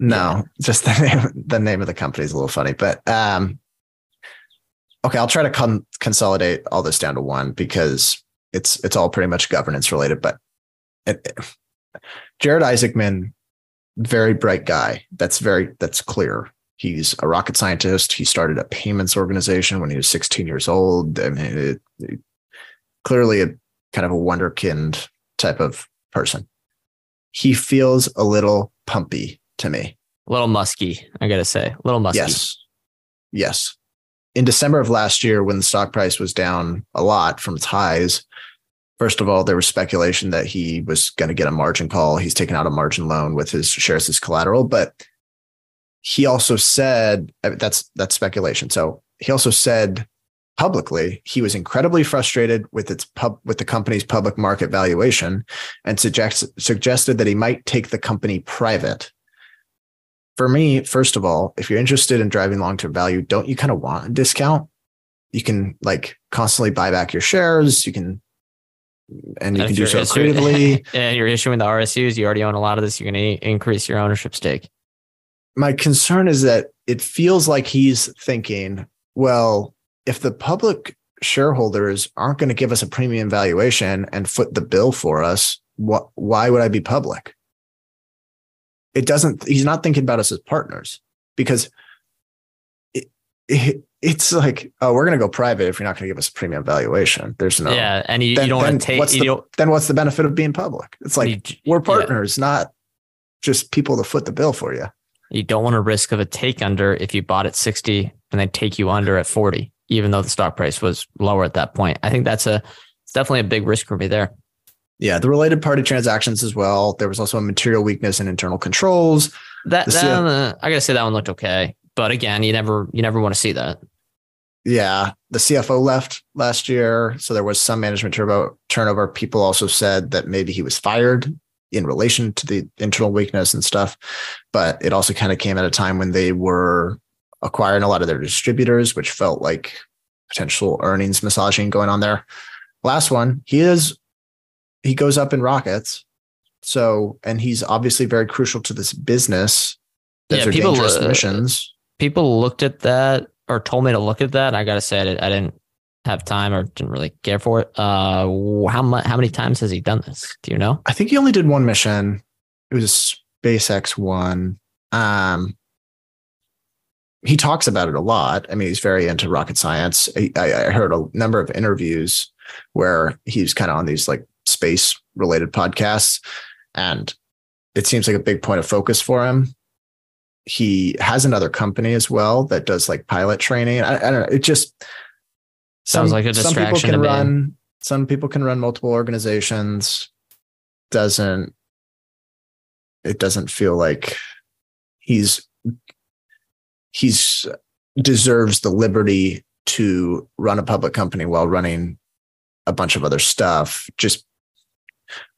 no, yeah. just the name. The name of the company is a little funny, but um, okay, I'll try to con- consolidate all this down to one because it's it's all pretty much governance related. But it, it, Jared Isaacman, very bright guy. That's very that's clear. He's a rocket scientist. He started a payments organization when he was 16 years old. I mean, it, clearly a kind of a wonderkind type of person. He feels a little pumpy to me. A little musky, I gotta say. A little musky. Yes. Yes in December of last year, when the stock price was down a lot from its highs, first of all, there was speculation that he was going to get a margin call. He's taken out a margin loan with his shares as collateral, but he also said that's that's speculation. So he also said publicly he was incredibly frustrated with its pub with the company's public market valuation and suggest, suggested that he might take the company private for me, first of all, if you're interested in driving long term value, don't you kind of want a discount? You can like constantly buy back your shares. You can, and you and can do so creatively. and you're issuing the RSUs. You already own a lot of this. You're going to increase your ownership stake. My concern is that it feels like he's thinking, well, if the public shareholders aren't going to give us a premium valuation and foot the bill for us, what, why would I be public? It doesn't he's not thinking about us as partners because it, it, it's like oh we're going to go private if you're not going to give us a premium valuation. There's no yeah and you, then, you don't want to take what's the, then what's the benefit of being public? It's like you, we're partners yeah. not just people to foot the bill for you. You don't want to risk of a take under if you bought at 60 and they take you under at 40 even though the stock price was lower at that point. I think that's a it's definitely a big risk for me there yeah, the related party transactions as well. There was also a material weakness in internal controls. That, that uh, I gotta say that one looked okay, but again, you never you never want to see that. Yeah, the CFO left last year, so there was some management turbo turnover. People also said that maybe he was fired in relation to the internal weakness and stuff, but it also kind of came at a time when they were acquiring a lot of their distributors, which felt like potential earnings massaging going on there. Last one, he is he goes up in rockets. So, and he's obviously very crucial to this business. Those Yeah, people, dangerous uh, missions. People looked at that or told me to look at that. I gotta say, I, did, I didn't have time or didn't really care for it. Uh, how much? How many times has he done this? Do you know? I think he only did one mission. It was a SpaceX one. Um, he talks about it a lot. I mean, he's very into rocket science. I, I I heard a number of interviews where he's kind of on these like space related podcasts, and it seems like a big point of focus for him. He has another company as well that does like pilot training. I, I don't know. It just Sounds like a distraction. Some people can run. Some people can run multiple organizations. Doesn't it doesn't feel like he's he's deserves the liberty to run a public company while running a bunch of other stuff. Just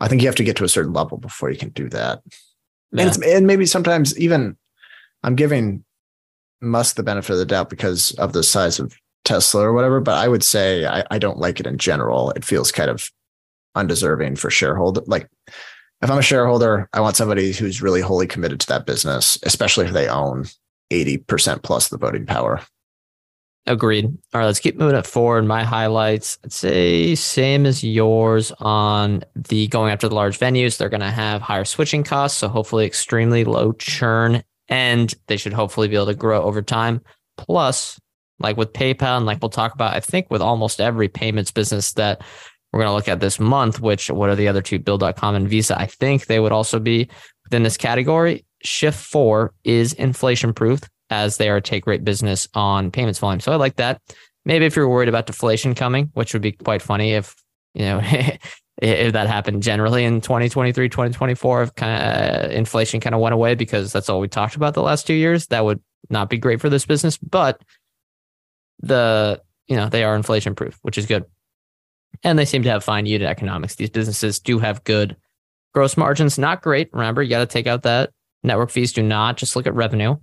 I think you have to get to a certain level before you can do that. Yeah. And, it's, and maybe sometimes even I'm giving Musk the benefit of the doubt because of the size of Tesla or whatever, but I would say I, I don't like it in general. It feels kind of undeserving for shareholder. Like if I'm a shareholder, I want somebody who's really wholly committed to that business, especially if they own 80% plus the voting power. Agreed. All right, let's keep moving it forward. My highlights, I'd say same as yours on the going after the large venues. They're going to have higher switching costs, so hopefully extremely low churn, and they should hopefully be able to grow over time. Plus, like with PayPal, and like we'll talk about, I think with almost every payments business that we're going to look at this month, which what are the other two, Bill.com and Visa? I think they would also be within this category. Shift4 is inflation proof as they are a take rate business on payments volume. So I like that. Maybe if you're worried about deflation coming, which would be quite funny if, you know, if that happened generally in 2023, 2024, if kind of uh, inflation kind of went away because that's all we talked about the last two years, that would not be great for this business. But the, you know, they are inflation proof, which is good. And they seem to have fine unit economics. These businesses do have good gross margins, not great. Remember, you got to take out that network fees. Do not just look at revenue.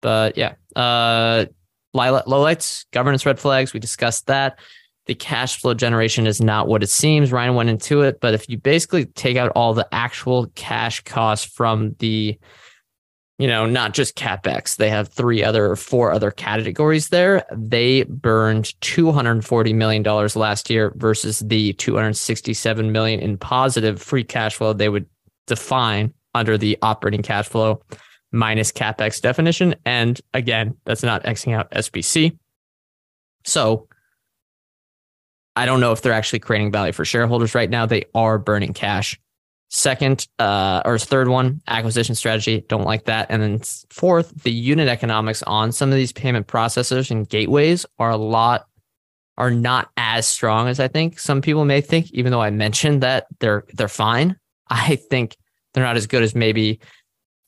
But yeah, uh, lowlights, governance red flags. We discussed that. The cash flow generation is not what it seems. Ryan went into it, but if you basically take out all the actual cash costs from the, you know, not just capex, they have three other, four other categories there. They burned two hundred forty million dollars last year versus the two hundred sixty-seven million in positive free cash flow they would define under the operating cash flow minus capex definition. And again, that's not Xing out SBC. So I don't know if they're actually creating value for shareholders right now. They are burning cash. Second, uh, or third one, acquisition strategy. Don't like that. And then fourth, the unit economics on some of these payment processors and gateways are a lot are not as strong as I think some people may think. Even though I mentioned that they're they're fine, I think they're not as good as maybe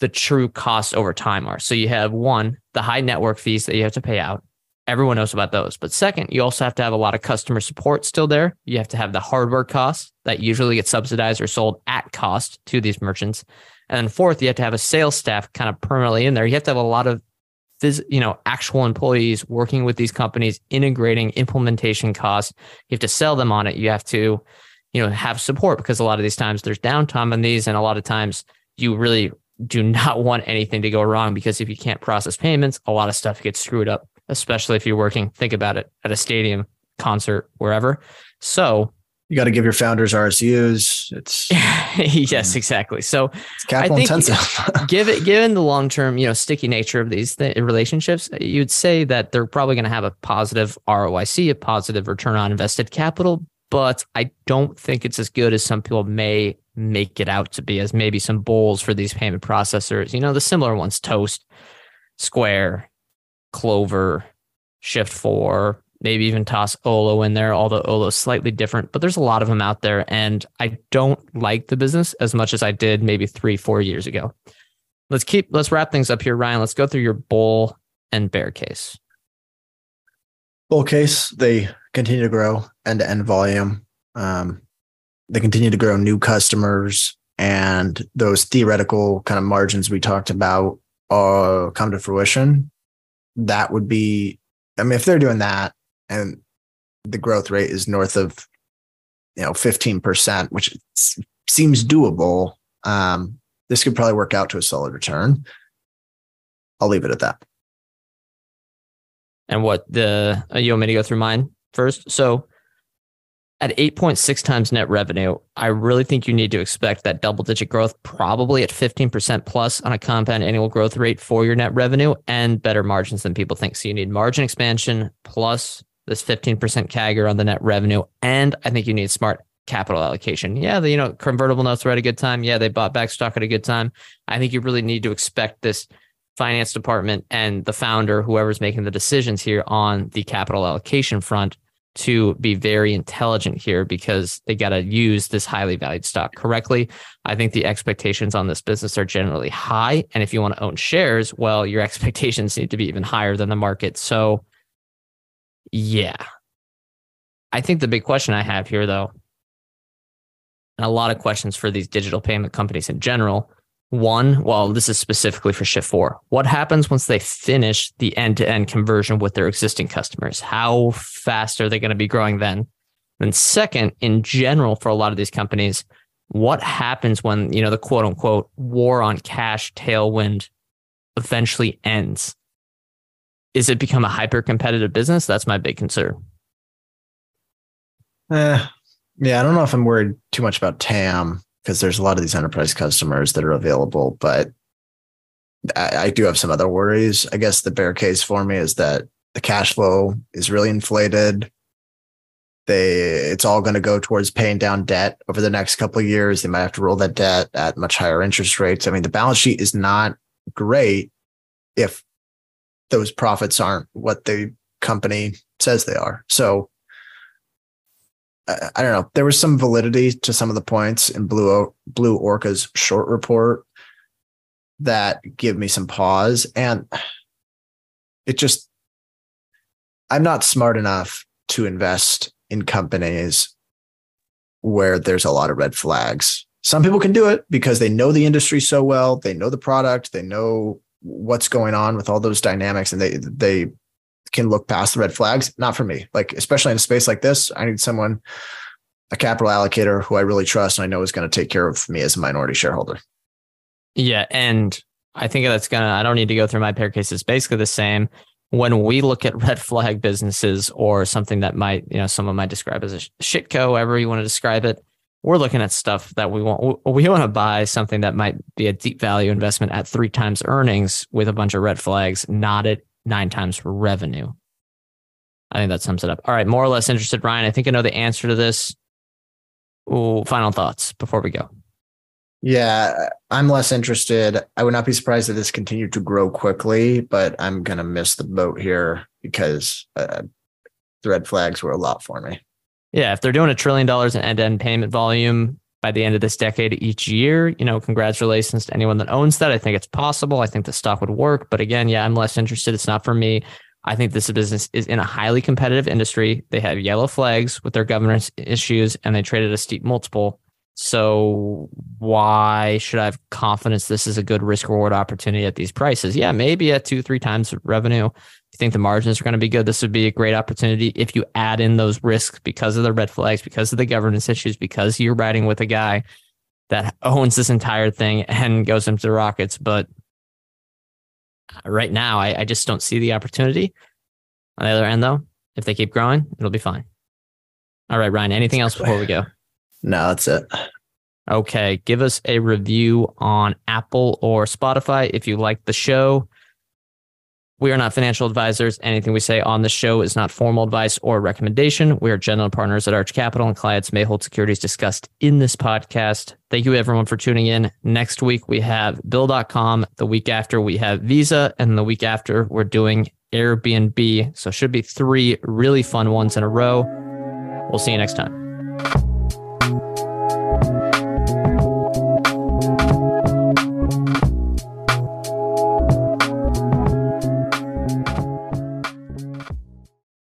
the true costs over time are. So you have one, the high network fees that you have to pay out. Everyone knows about those. But second, you also have to have a lot of customer support still there. You have to have the hardware costs that usually get subsidized or sold at cost to these merchants. And then fourth, you have to have a sales staff kind of permanently in there. You have to have a lot of phys- you know, actual employees working with these companies, integrating implementation costs. You have to sell them on it. You have to, you know, have support because a lot of these times there's downtime on these, and a lot of times you really do not want anything to go wrong because if you can't process payments, a lot of stuff gets screwed up, especially if you're working, think about it, at a stadium, concert, wherever. So, You got to give your founders RSUs. It's, yes, um, exactly. So, it's capital think- intensive. given given the long term, you know, sticky nature of these th- relationships, you'd say that they're probably going to have a positive ROIC, a positive return on invested capital. But I don't think it's as good as some people may make it out to be, as maybe some bowls for these payment processors. You know, the similar ones: Toast, Square, Clover, Shift4. Maybe even toss Olo in there, although Olo's slightly different. But there's a lot of them out there, and I don't like the business as much as I did maybe three, four years ago. Let's keep let's wrap things up here, Ryan. Let's go through your bull and bear case. bull case, they continue to grow end to end volume. Um, they continue to grow new customers, and those theoretical kind of margins we talked about uh, come to fruition. that would be, I mean, if they're doing that and the growth rate is north of, you know, 15%, which seems doable, um, this could probably work out to a solid return. I'll leave it at that. And what the, you want me to go through mine first? So at 8.6 times net revenue, I really think you need to expect that double digit growth, probably at 15% plus on a compound annual growth rate for your net revenue and better margins than people think. So you need margin expansion plus this 15% CAGR on the net revenue. And I think you need smart capital allocation. Yeah, the, you know, convertible notes were at a good time. Yeah, they bought back stock at a good time. I think you really need to expect this finance department and the founder, whoever's making the decisions here on the capital allocation front to be very intelligent here because they got to use this highly valued stock correctly. I think the expectations on this business are generally high. And if you want to own shares, well, your expectations need to be even higher than the market. So, yeah. I think the big question I have here, though, and a lot of questions for these digital payment companies in general, one, well, this is specifically for Shift4. What happens once they finish the end to end conversion with their existing customers? How fast are they going to be growing then? And second, in general, for a lot of these companies, what happens when, you know, the quote unquote war on cash tailwind eventually ends? Is it become a hyper competitive business? That's my big concern. Uh, yeah, I don't know if I'm worried too much about TAM because there's a lot of these enterprise customers that are available, but I, I, do have some other worries. I guess the bear case for me is that the cash flow is really inflated. They it's all going to go towards paying down debt over the next couple of years. They might have to roll that debt at much higher interest rates. I mean, the balance sheet is not great if those profits aren't what the company says they are. So I don't know. There was some validity to some of the points in Blue Blue Orca's short report that give me some pause, and it just I'm not smart enough to invest in companies where there's a lot of red flags. Some people can do it because they know the industry so well, they know the product, they know what's going on with all those dynamics, and they they can look past the red flags. Not for me. Like, especially in a space like this, I need someone, a capital allocator who I really trust and I know is going to take care of me as a minority shareholder. Yeah. And I think that's going to, I don't need to go through my pair cases. Basically the same. When we look at red flag businesses or something that might, you know, someone might describe as a shitco, however you want to describe it, we're looking at stuff that we want. We want to buy something that might be a deep value investment at three times earnings with a bunch of red flags, not at nine times revenue. I think that sums it up. All right, more or less interested, Ryan. I think I know the answer to this. Ooh, final thoughts before we go. Yeah, I'm less interested. I would not be surprised if this continued to grow quickly, but I'm going to miss the boat here because uh, the red flags were a lot for me. Yeah, if they're doing a trillion dollars in end-to-end payment volume by the end of this decade each year, you know, congratulations to anyone that owns that. I think it's possible. I think the stock would work, but again, yeah, I'm less interested. It's not for me. I think this business is in a highly competitive industry. They have yellow flags with their governance issues and they traded a steep multiple. So why should I have confidence this is a good risk reward opportunity at these prices? Yeah, maybe at two, three times revenue. If you think the margins are going to be good, this would be a great opportunity if you add in those risks because of the red flags, because of the governance issues, because you're riding with a guy that owns this entire thing and goes into the rockets. But right now, I, I just don't see the opportunity. On the other end, though, if they keep growing, it'll be fine. All right, Ryan, anything else before we go? No, that's it. Okay. Give us a review on Apple or Spotify if you like the show. We are not financial advisors. Anything we say on the show is not formal advice or recommendation. We are general partners at Arch Capital, and clients may hold securities discussed in this podcast. Thank you, everyone, for tuning in. Next week, we have Bill.com. The week after, we have Visa. And the week after, we're doing Airbnb. So, should be three really fun ones in a row. We'll see you next time.